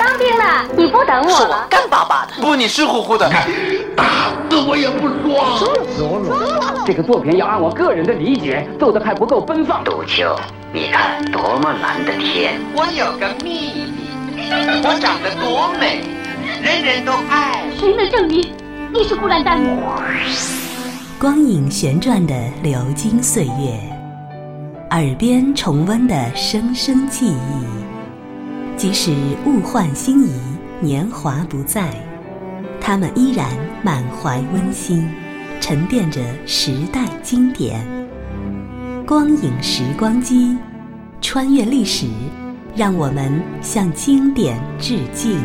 当兵了，你不等我是我了？干巴巴的。不，你湿乎乎的。打死我也不说。这个作品要按我个人的理解奏的还不够奔放。杜秋，你看多么蓝的天！我有个秘密，我长得多美，人人都爱。谁能证明你是孤兰丹？光影旋转的流金岁月，耳边重温的声声记忆，即使物换星移，年华不再，他们依然满怀温馨，沉淀着时代经典。光影时光机，穿越历史，让我们向经典致敬。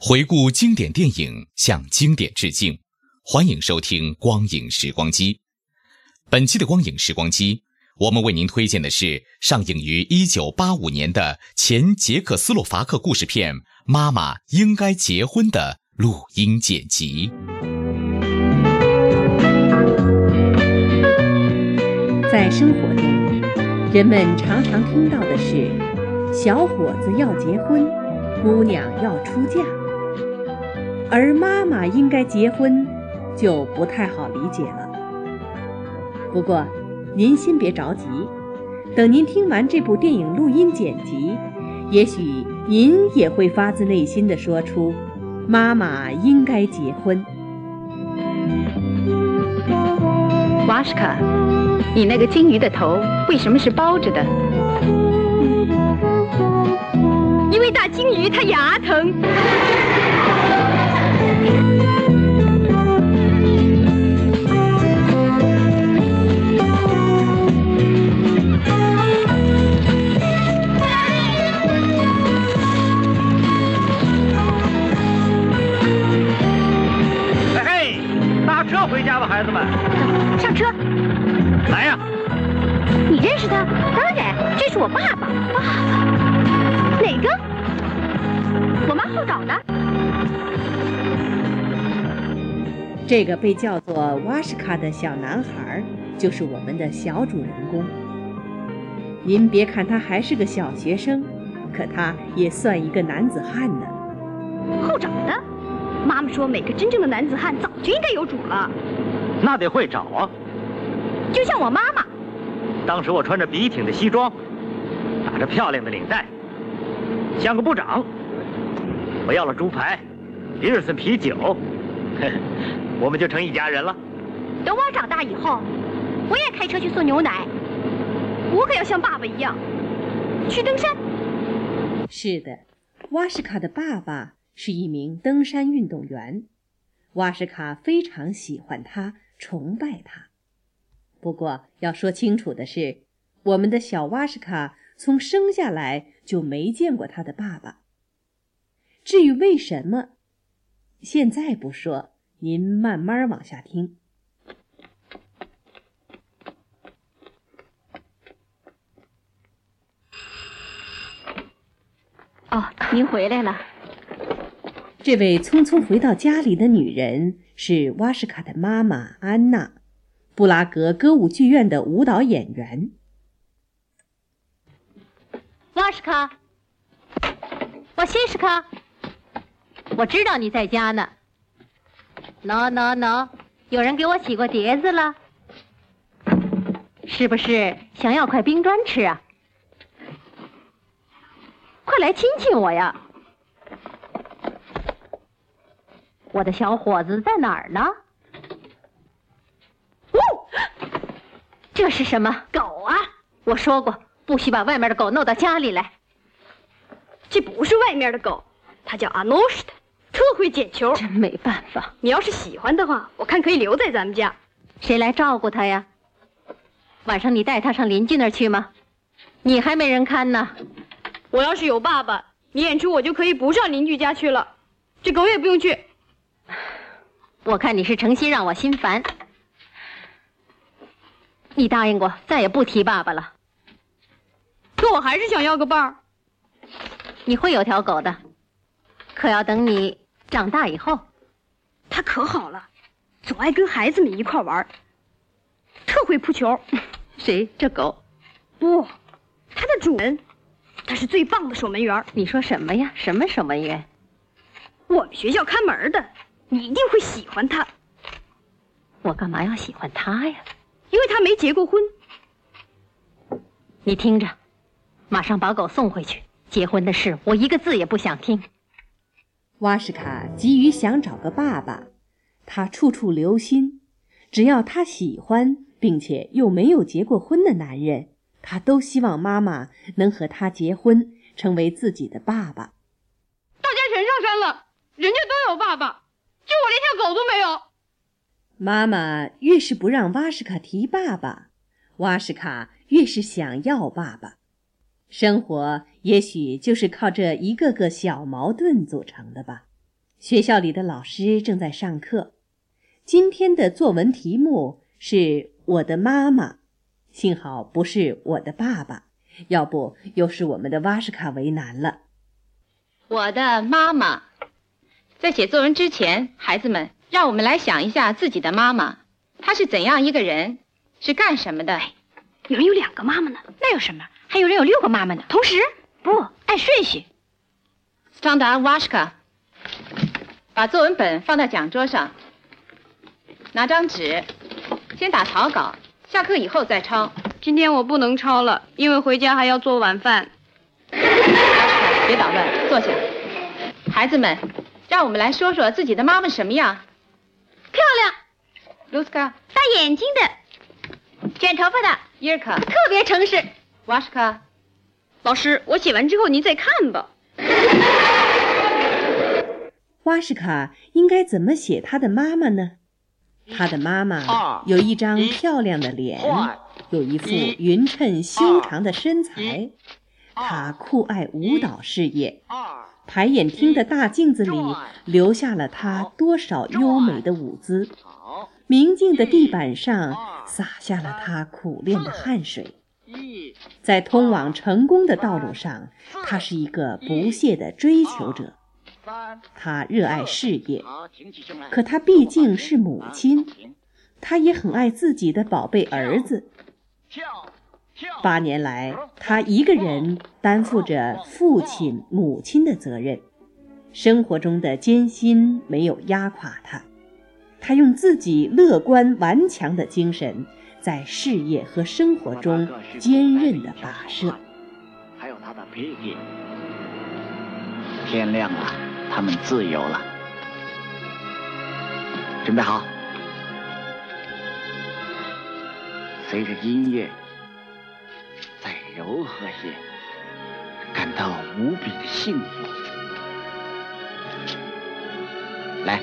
回顾经典电影，向经典致敬。欢迎收听《光影时光机》。本期的《光影时光机》，我们为您推荐的是上映于1985年的前捷克斯洛伐克故事片《妈妈应该结婚》的录音剪辑。在生活中，人们常常听到的是“小伙子要结婚，姑娘要出嫁”，而“妈妈应该结婚”就不太好理解了。不过，您先别着急，等您听完这部电影录音剪辑，也许您也会发自内心的说出“妈妈应该结婚”。瓦什卡，你那个金鱼的头为什么是包着的？因为大金鱼它牙疼。回家吧，孩子们。上车。来呀！你认识他？当然，这是我爸爸。爸爸？哪个？我妈后找的。这个被叫做瓦什卡的小男孩，就是我们的小主人公。您别看他还是个小学生，可他也算一个男子汉呢。后找的？妈妈说，每个真正的男子汉早就应该有主了。那得会找啊！就像我妈妈。当时我穿着笔挺的西装，打着漂亮的领带，像个部长。我要了猪排、比尔森啤酒，呵呵，我们就成一家人了。等我长大以后，我也开车去送牛奶。我可要像爸爸一样去登山。是的，瓦什卡的爸爸是一名登山运动员，瓦什卡非常喜欢他，崇拜他。不过要说清楚的是，我们的小瓦什卡从生下来就没见过他的爸爸。至于为什么，现在不说，您慢慢往下听。哦，您回来了。这位匆匆回到家里的女人是瓦什卡的妈妈安娜，布拉格歌舞剧院的舞蹈演员。瓦什卡，瓦西什卡，我知道你在家呢。喏喏喏，有人给我洗过碟子了，是不是想要块冰砖吃啊？快来亲亲我呀！我的小伙子在哪儿呢？哦，这是什么狗啊？我说过不许把外面的狗弄到家里来。这不是外面的狗，它叫阿诺什特，特会捡球。真没办法。你要是喜欢的话，我看可以留在咱们家。谁来照顾它呀？晚上你带它上邻居那儿去吗？你还没人看呢。我要是有爸爸，你演出我就可以不上邻居家去了，这狗也不用去。我看你是诚心让我心烦。你答应过再也不提爸爸了，可我还是想要个伴儿。你会有条狗的，可要等你长大以后。它可好了，总爱跟孩子们一块玩，特会扑球。谁？这狗？不，它的主人。他是最棒的守门员。你说什么呀？什么守门员？我们学校看门的，你一定会喜欢他。我干嘛要喜欢他呀？因为他没结过婚。你听着，马上把狗送回去。结婚的事，我一个字也不想听。瓦什卡急于想找个爸爸，他处处留心，只要他喜欢并且又没有结过婚的男人，他都希望妈妈能和他结婚，成为自己的爸爸。大家全上山了，人家都有爸爸，就我连条狗都没有。妈妈越是不让瓦什卡提爸爸，瓦什卡越是想要爸爸。生活也许就是靠这一个个小矛盾组成的吧。学校里的老师正在上课，今天的作文题目是我的妈妈，幸好不是我的爸爸，要不又是我们的瓦什卡为难了。我的妈妈，在写作文之前，孩子们，让我们来想一下自己的妈妈，她是怎样一个人，是干什么的？有人有两个妈妈呢，那有什么？还有人有六个妈妈呢，同时不按顺序。斯汤达瓦什卡，把作文本放在讲桌上，拿张纸，先打草稿，下课以后再抄。今天我不能抄了，因为回家还要做晚饭。别捣乱，坐下。孩子们，让我们来说说自己的妈妈什么样。漂亮。卢斯卡，大眼睛的，卷头发的。伊尔卡，特别诚实。瓦什卡，老师，我写完之后您再看吧。瓦什卡应该怎么写他的妈妈呢？他的妈妈有一张漂亮的脸，有一副匀称修长的身材。她酷爱舞蹈事业，排演厅的大镜子里留下了她多少优美的舞姿，明净的地板上洒下了她苦练的汗水。在通往成功的道路上，他是一个不懈的追求者。他热爱事业，可他毕竟是母亲，他也很爱自己的宝贝儿子。八年来，他一个人担负着父亲、母亲的责任，生活中的艰辛没有压垮他，他用自己乐观顽强的精神。在事业和生活中坚韧的跋涉，还有他的弟弟。天亮了，他们自由了。准备好，随着音乐，再柔和些，感到无比的幸福。来。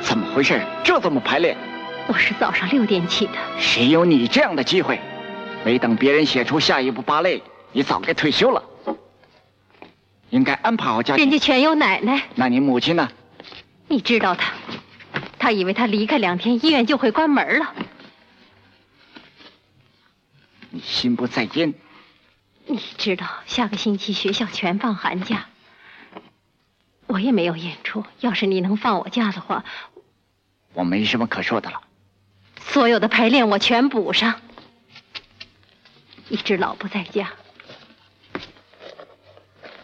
怎么回事？这怎么排练？我是早上六点起的。谁有你这样的机会？没等别人写出下一部芭蕾，你早该退休了。应该安排好假期。人家全有奶奶。那你母亲呢？你知道她，她以为他离开两天，医院就会关门了。你心不在焉。你知道下个星期学校全放寒假。我也没有演出。要是你能放我假的话，我没什么可说的了。所有的排练我全补上。一直老不在家，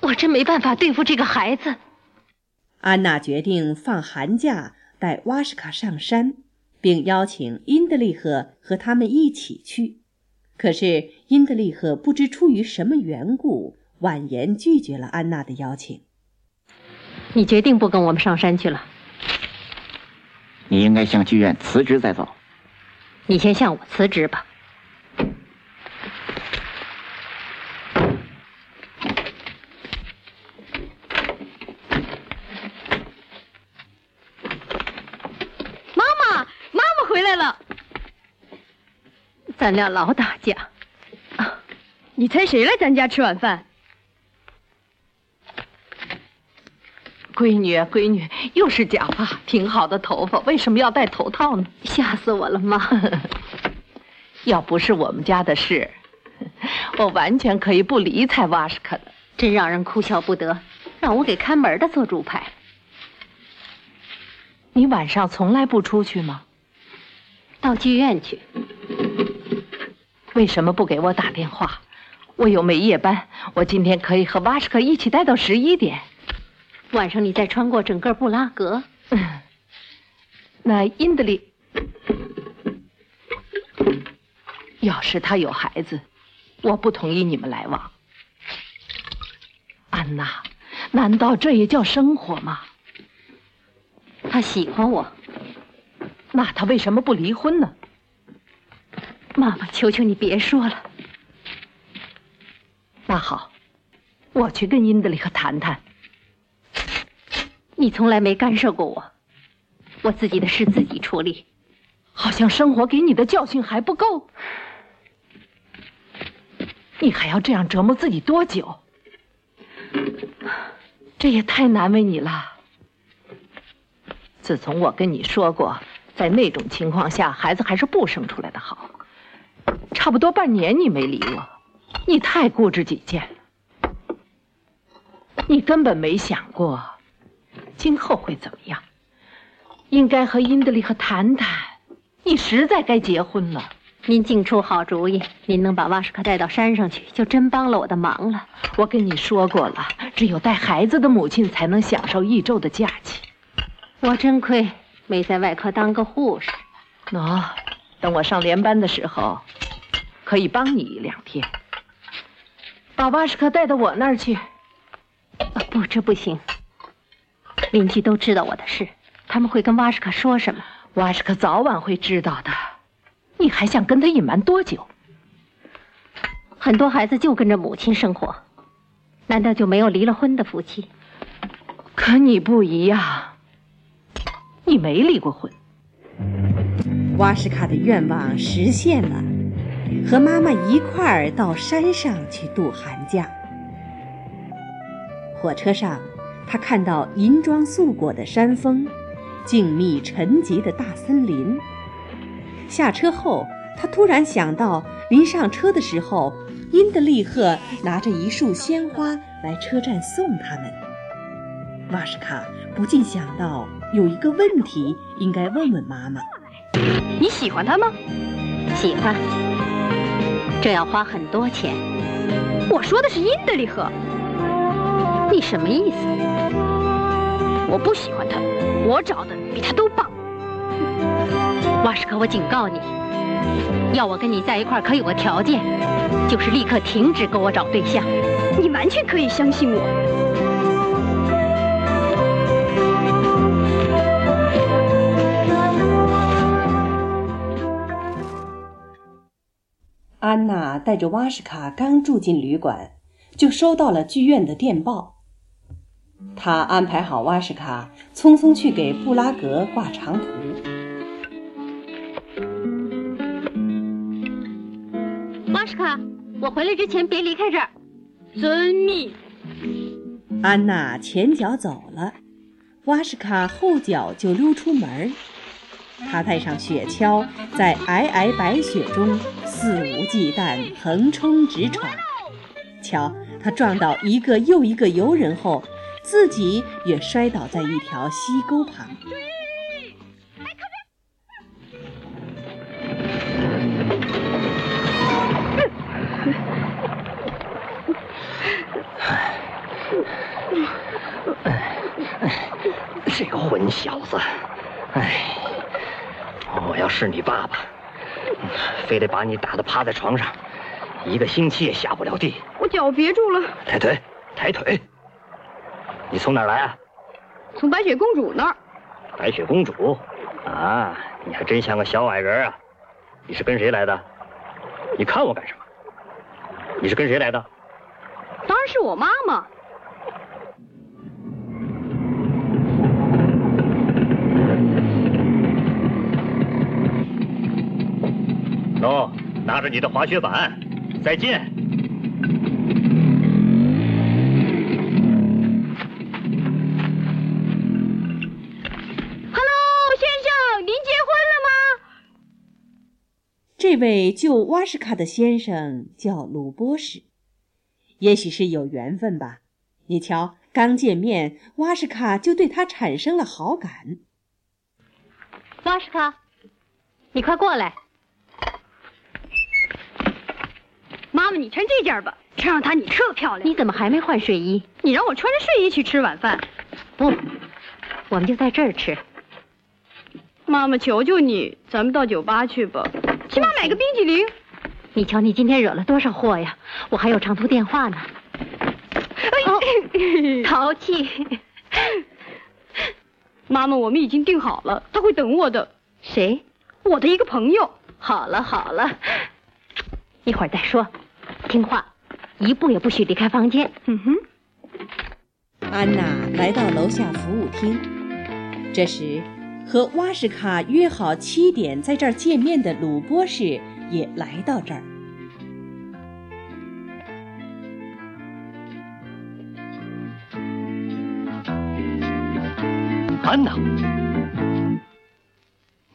我真没办法对付这个孩子。安娜决定放寒假带瓦什卡上山，并邀请因德利赫和他们一起去。可是因德利赫不知出于什么缘故，婉言拒绝了安娜的邀请。你决定不跟我们上山去了？你应该向剧院辞职再走。你先向我辞职吧。妈妈，妈妈回来了。咱俩老打架。啊，你猜谁来咱家吃晚饭？闺女，闺女，又是假发，挺好的头发，为什么要戴头套呢？吓死我了，妈！要不是我们家的事，我完全可以不理睬瓦什克的。真让人哭笑不得，让我给看门的做主牌。你晚上从来不出去吗？到剧院去。为什么不给我打电话？我又没夜班，我今天可以和瓦什克一起待到十一点。晚上你再穿过整个布拉格。嗯那英德利，要是他有孩子，我不同意你们来往。安娜，难道这也叫生活吗？他喜欢我，那他为什么不离婚呢？妈妈，求求你别说了。那好，我去跟英德里克谈谈。你从来没干涉过我，我自己的事自己处理。好像生活给你的教训还不够，你还要这样折磨自己多久？这也太难为你了。自从我跟你说过，在那种情况下，孩子还是不生出来的好。差不多半年你没理我，你太固执己见了。你根本没想过，今后会怎么样？应该和英德利和谈谈。你实在该结婚了。您净出好主意，您能把瓦什克带到山上去，就真帮了我的忙了。我跟你说过了，只有带孩子的母亲才能享受一周的假期。我真亏没在外科当个护士。喏，等我上连班的时候，可以帮你一两天，把瓦什克带到我那儿去。不，这不行。邻居都知道我的事，他们会跟瓦什克说什么？瓦什克早晚会知道的。你还想跟他隐瞒多久？很多孩子就跟着母亲生活，难道就没有离了婚的夫妻？可你不一样，你没离过婚。瓦什卡的愿望实现了，和妈妈一块儿到山上去度寒假。火车上，他看到银装素裹的山峰，静谧沉寂的大森林。下车后，他突然想到，临上车的时候，因德利赫拿着一束鲜花来车站送他们。瓦什卡不禁想到，有一个问题应该问问妈妈：你喜欢他吗？喜欢。这要花很多钱。我说的是因德里赫。你什么意思？我不喜欢他，我找的比他都棒。瓦什克，我警告你，要我跟你在一块儿，可有个条件，就是立刻停止给我找对象。你完全可以相信我。安娜带着瓦什卡刚住进旅馆，就收到了剧院的电报。她安排好瓦什卡，匆匆去给布拉格挂长途。瓦什卡，我回来之前别离开这儿，遵命。安娜前脚走了，瓦什卡后脚就溜出门。他带上雪橇，在皑皑白雪中肆无忌惮横冲直闯。瞧，他撞到一个又一个游人后，自己也摔倒在一条溪沟旁。这个混小子！哎，我要是你爸爸，非得把你打得趴在床上，一个星期也下不了地。我脚别住了。抬腿，抬腿！你从哪儿来啊？从白雪公主那儿。白雪公主？啊，你还真像个小矮人啊！你是跟谁来的？你看我干什么？你是跟谁来的？当然是我妈妈。喏，拿着你的滑雪板，再见。Hello，先生，您结婚了吗？这位救瓦什卡的先生叫鲁波什，也许是有缘分吧。你瞧，刚见面，瓦什卡就对他产生了好感。瓦什卡，你快过来。妈妈，你穿这件吧，穿上它你特漂亮。你怎么还没换睡衣？你让我穿着睡衣去吃晚饭。不，我们就在这儿吃。妈妈，求求你，咱们到酒吧去吧，起码买个冰淇淋。你瞧，你今天惹了多少祸呀！我还有长途电话呢。哦，淘气。妈妈，我们已经定好了，他会等我的。谁？我的一个朋友。好了好了，一会儿再说。听话，一步也不许离开房间。嗯哼。安娜来到楼下服务厅，这时和瓦什卡约好七点在这儿见面的鲁波士也来到这儿。安娜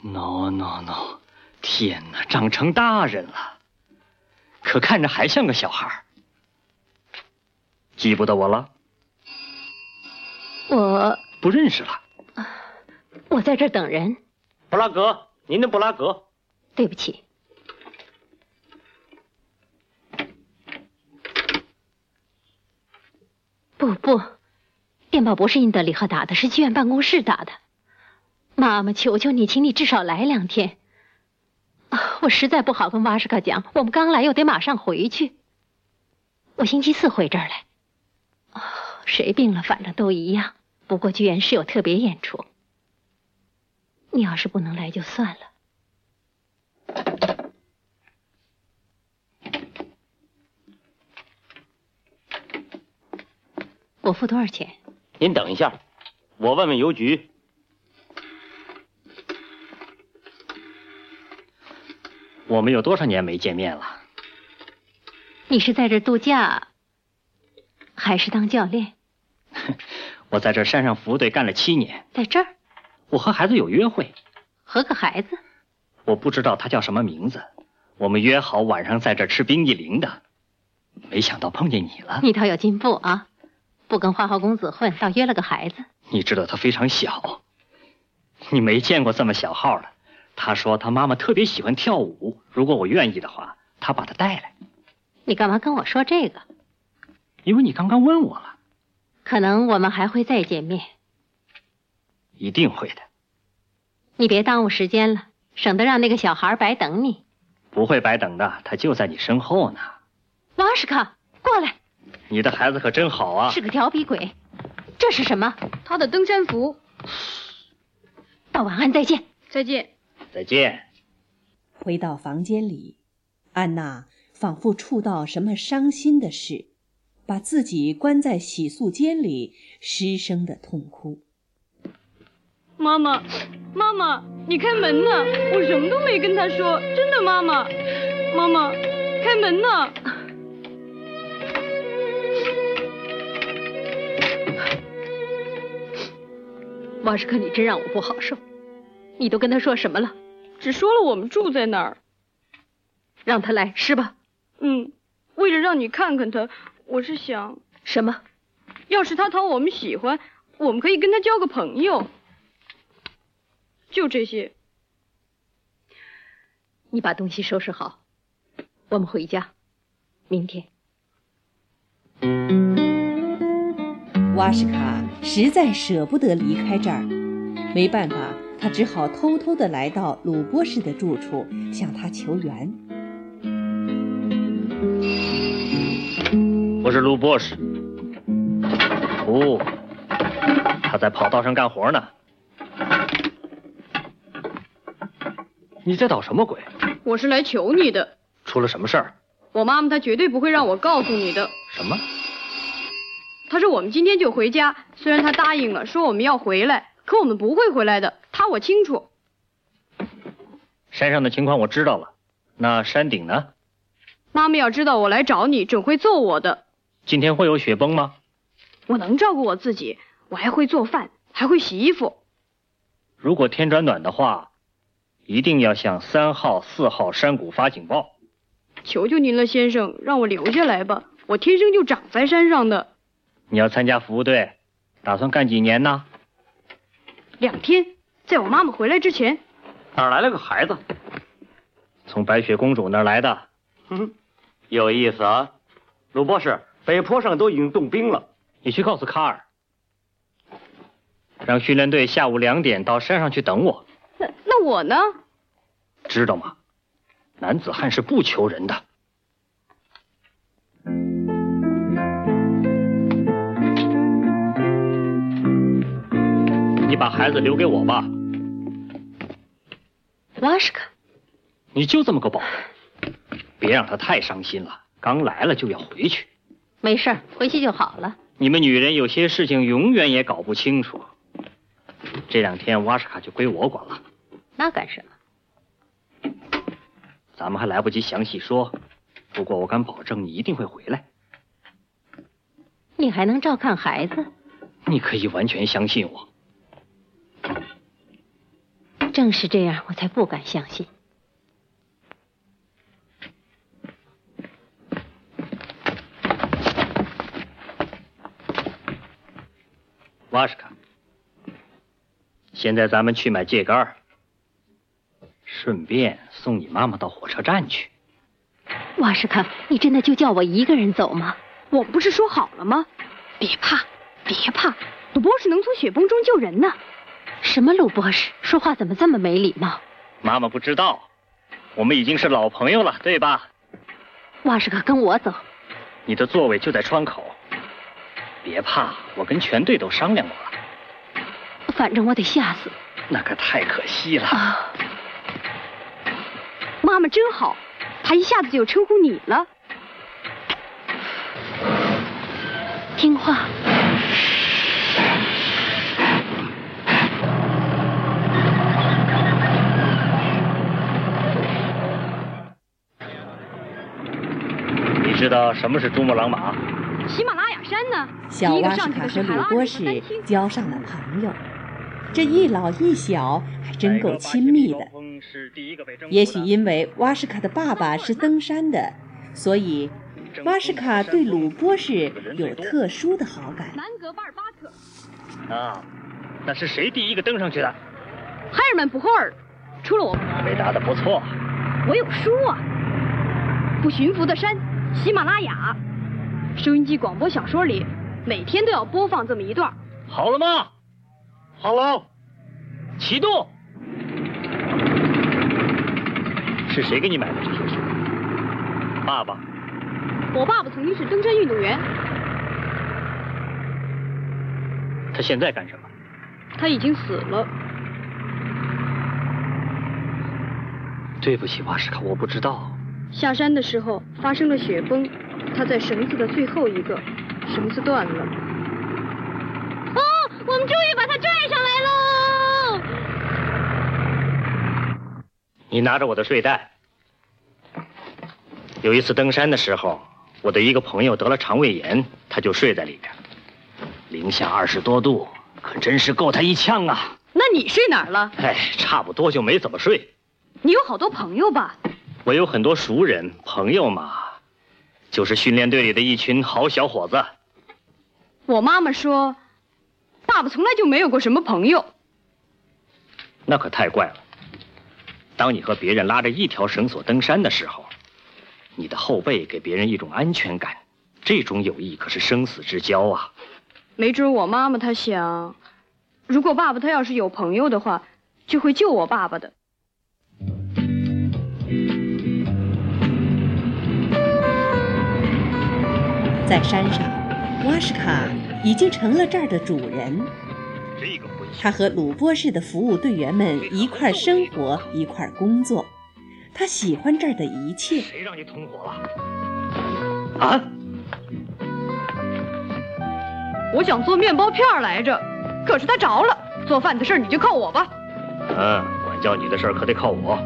，no no no，天哪，长成大人了，可看着还像个小孩记不得我了？我不认识了。我在这儿等人。布拉格，您的布拉格。对不起。不不，电报不是印德里赫打的，是剧院办公室打的。妈妈，求求你，请你至少来两天。我实在不好跟瓦什卡讲，我们刚来又得马上回去。我星期四回这儿来。啊，谁病了，反正都一样。不过居然是有特别演出。你要是不能来就算了。我付多少钱？您等一下，我问问邮局。我们有多少年没见面了？你是在这度假，还是当教练？我在这山上服务队干了七年。在这儿？我和孩子有约会。和个孩子？我不知道他叫什么名字。我们约好晚上在这吃冰激凌的，没想到碰见你了。你倒有进步啊！不跟花花公子混，倒约了个孩子。你知道他非常小，你没见过这么小号的。他说他妈妈特别喜欢跳舞，如果我愿意的话，他把他带来。你干嘛跟我说这个？因为你刚刚问我了。可能我们还会再见面。一定会的。你别耽误时间了，省得让那个小孩白等你。不会白等的，他就在你身后呢。瓦什卡，过来。你的孩子可真好啊！是个调皮鬼。这是什么？他的登山服。道晚安，再见。再见。再见。回到房间里，安娜仿佛触到什么伤心的事，把自己关在洗漱间里，失声的痛哭。妈妈，妈妈，你开门呐！我什么都没跟他说，真的，妈妈，妈妈，开门呐！瓦什克，你真让我不好受。你都跟他说什么了？只说了我们住在那儿，让他来是吧？嗯，为了让你看看他，我是想什么？要是他讨我们喜欢，我们可以跟他交个朋友。就这些。你把东西收拾好，我们回家。明天。瓦什卡实在舍不得离开这儿，没办法，他只好偷偷的来到鲁波士的住处，向他求援。我是鲁波士。哦，他在跑道上干活呢。你在捣什么鬼？我是来求你的。出了什么事儿？我妈妈她绝对不会让我告诉你的。什么？她说我们今天就回家。虽然她答应了，说我们要回来，可我们不会回来的。她我清楚。山上的情况我知道了。那山顶呢？妈妈要知道我来找你，准会揍我的。今天会有雪崩吗？我能照顾我自己，我还会做饭，还会洗衣服。如果天转暖的话。一定要向三号、四号山谷发警报！求求您了，先生，让我留下来吧。我天生就长在山上的。你要参加服务队，打算干几年呢？两天，在我妈妈回来之前。哪来了个孩子？从白雪公主那儿来的。有意思啊，鲁博士，北坡上都已经冻冰了，你去告诉卡尔，让训练队下午两点到山上去等我。那那我呢？知道吗？男子汉是不求人的。你把孩子留给我吧，瓦什卡。你就这么个宝贝，别让他太伤心了。刚来了就要回去。没事，回去就好了。你们女人有些事情永远也搞不清楚。这两天瓦什卡就归我管了。那干什么？咱们还来不及详细说，不过我敢保证你一定会回来。你还能照看孩子？你可以完全相信我。正是这样，我才不敢相信。瓦什卡，现在咱们去买秸秆，顺便送你妈妈到火车站去。瓦什卡，你真的就叫我一个人走吗？我们不是说好了吗？别怕，别怕，赌博是能从雪崩中救人呢。什么鲁博士？说话怎么这么没礼貌？妈妈不知道，我们已经是老朋友了，对吧？瓦什卡，跟我走。你的座位就在窗口。别怕，我跟全队都商量过了。反正我得吓死。那可太可惜了。啊！妈妈真好，她一下子就称呼你了。听话。知道什么是珠穆朗玛？喜马拉雅山呢？小瓦什卡和鲁波士交上了朋友，这一老一小还真够亲密的。也许因为瓦什卡的爸爸是登山的，所以瓦什卡对鲁波士有特殊的好感。南格巴尔巴特。啊，那是谁第一个登上去的？海尔曼·布霍尔。除了我，回答的不错。我有书啊。不驯服的山，喜马拉雅。收音机广播小说里，每天都要播放这么一段。好了吗？好了，启动。是谁给你买的这些书？爸爸。我爸爸曾经是登山运动员。他现在干什么？他已经死了。对不起，瓦什卡，我不知道。下山的时候发生了雪崩。他在绳子的最后一个，绳子断了。哦，我们终于把他拽上来喽！你拿着我的睡袋。有一次登山的时候，我的一个朋友得了肠胃炎，他就睡在里边。零下二十多度，可真是够他一呛啊！那你睡哪儿了？哎，差不多就没怎么睡。你有好多朋友吧？我有很多熟人，朋友嘛。就是训练队里的一群好小伙子。我妈妈说，爸爸从来就没有过什么朋友。那可太怪了。当你和别人拉着一条绳索登山的时候，你的后背给别人一种安全感，这种友谊可是生死之交啊。没准我妈妈她想，如果爸爸他要是有朋友的话，就会救我爸爸的。在山上，瓦什卡已经成了这儿的主人。他和鲁波市的服务队员们一块生活，一块工作。他喜欢这儿的一切。谁让你通火了？啊！我想做面包片来着，可是它着了。做饭的事你就靠我吧。嗯，管教你的事可得靠我。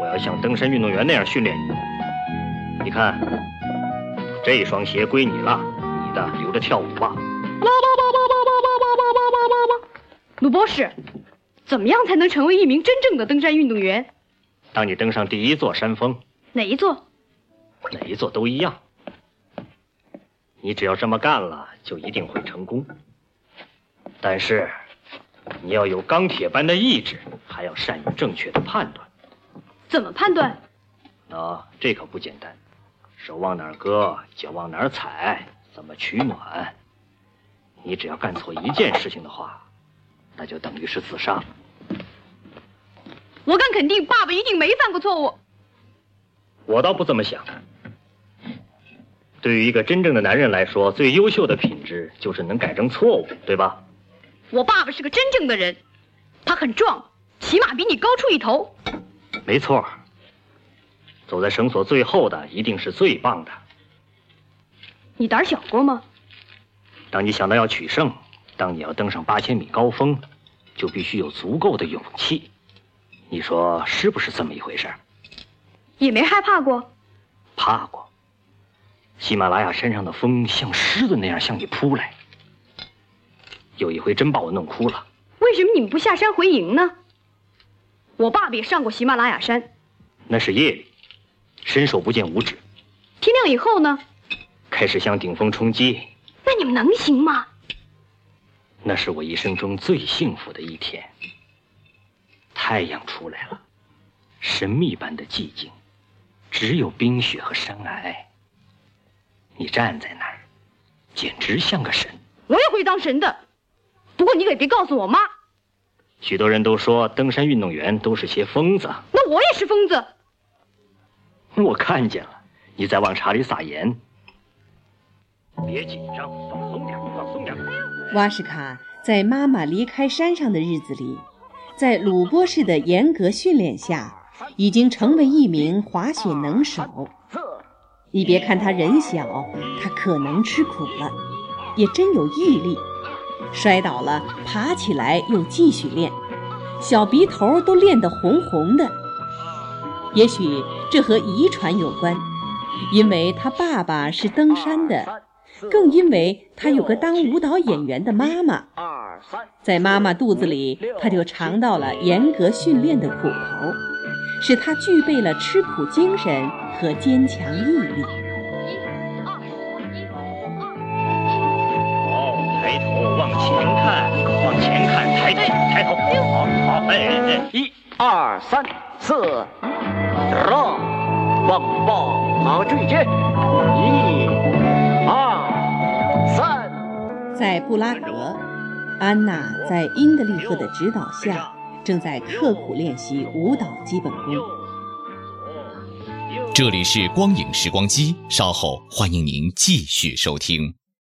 我要像登山运动员那样训练你。你看。这双鞋归你了，你的留着跳舞吧。鲁博士，怎么样才能成为一名真正的登山运动员？当你登上第一座山峰，哪一座？哪一座都一样。你只要这么干了，就一定会成功。但是，你要有钢铁般的意志，还要善于正确的判断。怎么判断？啊，这可不简单。手往哪儿搁，脚往哪儿踩，怎么取暖。你只要干错一件事情的话，那就等于是自杀。我敢肯定，爸爸一定没犯过错误。我倒不这么想。对于一个真正的男人来说，最优秀的品质就是能改正错误，对吧？我爸爸是个真正的人，他很壮，起码比你高出一头。没错，走在绳索最后的一定是最棒的。你胆小过吗？当你想到要取胜，当你要登上八千米高峰，就必须有足够的勇气。你说是不是这么一回事？也没害怕过。怕过。喜马拉雅山上的风像狮子那样向你扑来，有一回真把我弄哭了。为什么你们不下山回营呢？我爸爸也上过喜马拉雅山。那是夜里，伸手不见五指。天亮以后呢？开始向顶峰冲击。那你们能行吗？那是我一生中最幸福的一天。太阳出来了，神秘般的寂静，只有冰雪和山崖。你站在那儿，简直像个神。我也会当神的，不过你可别告诉我妈。许多人都说登山运动员都是些疯子。那我也是疯子。我看见了，你在往茶里撒盐。别紧张，放松点，放松点。瓦什卡在妈妈离开山上的日子里，在鲁波士的严格训练下，已经成为一名滑雪能手。你别看他人小，他可能吃苦了，也真有毅力。摔倒了，爬起来又继续练，小鼻头都练得红红的。也许这和遗传有关，因为他爸爸是登山的，更因为他有个当舞蹈演员的妈妈。在妈妈肚子里，他就尝到了严格训练的苦头，使他具备了吃苦精神和坚强毅力。抬头往前看，往前看，抬头，抬头，好，好，哎哎，一、二、三、四，draw，蹦蹦，好坠肩，一、二、三。在布拉格，安娜在英格利赫的指导下，正在刻苦练习舞蹈基本功。这里是光影时光机，稍后欢迎您继续收听。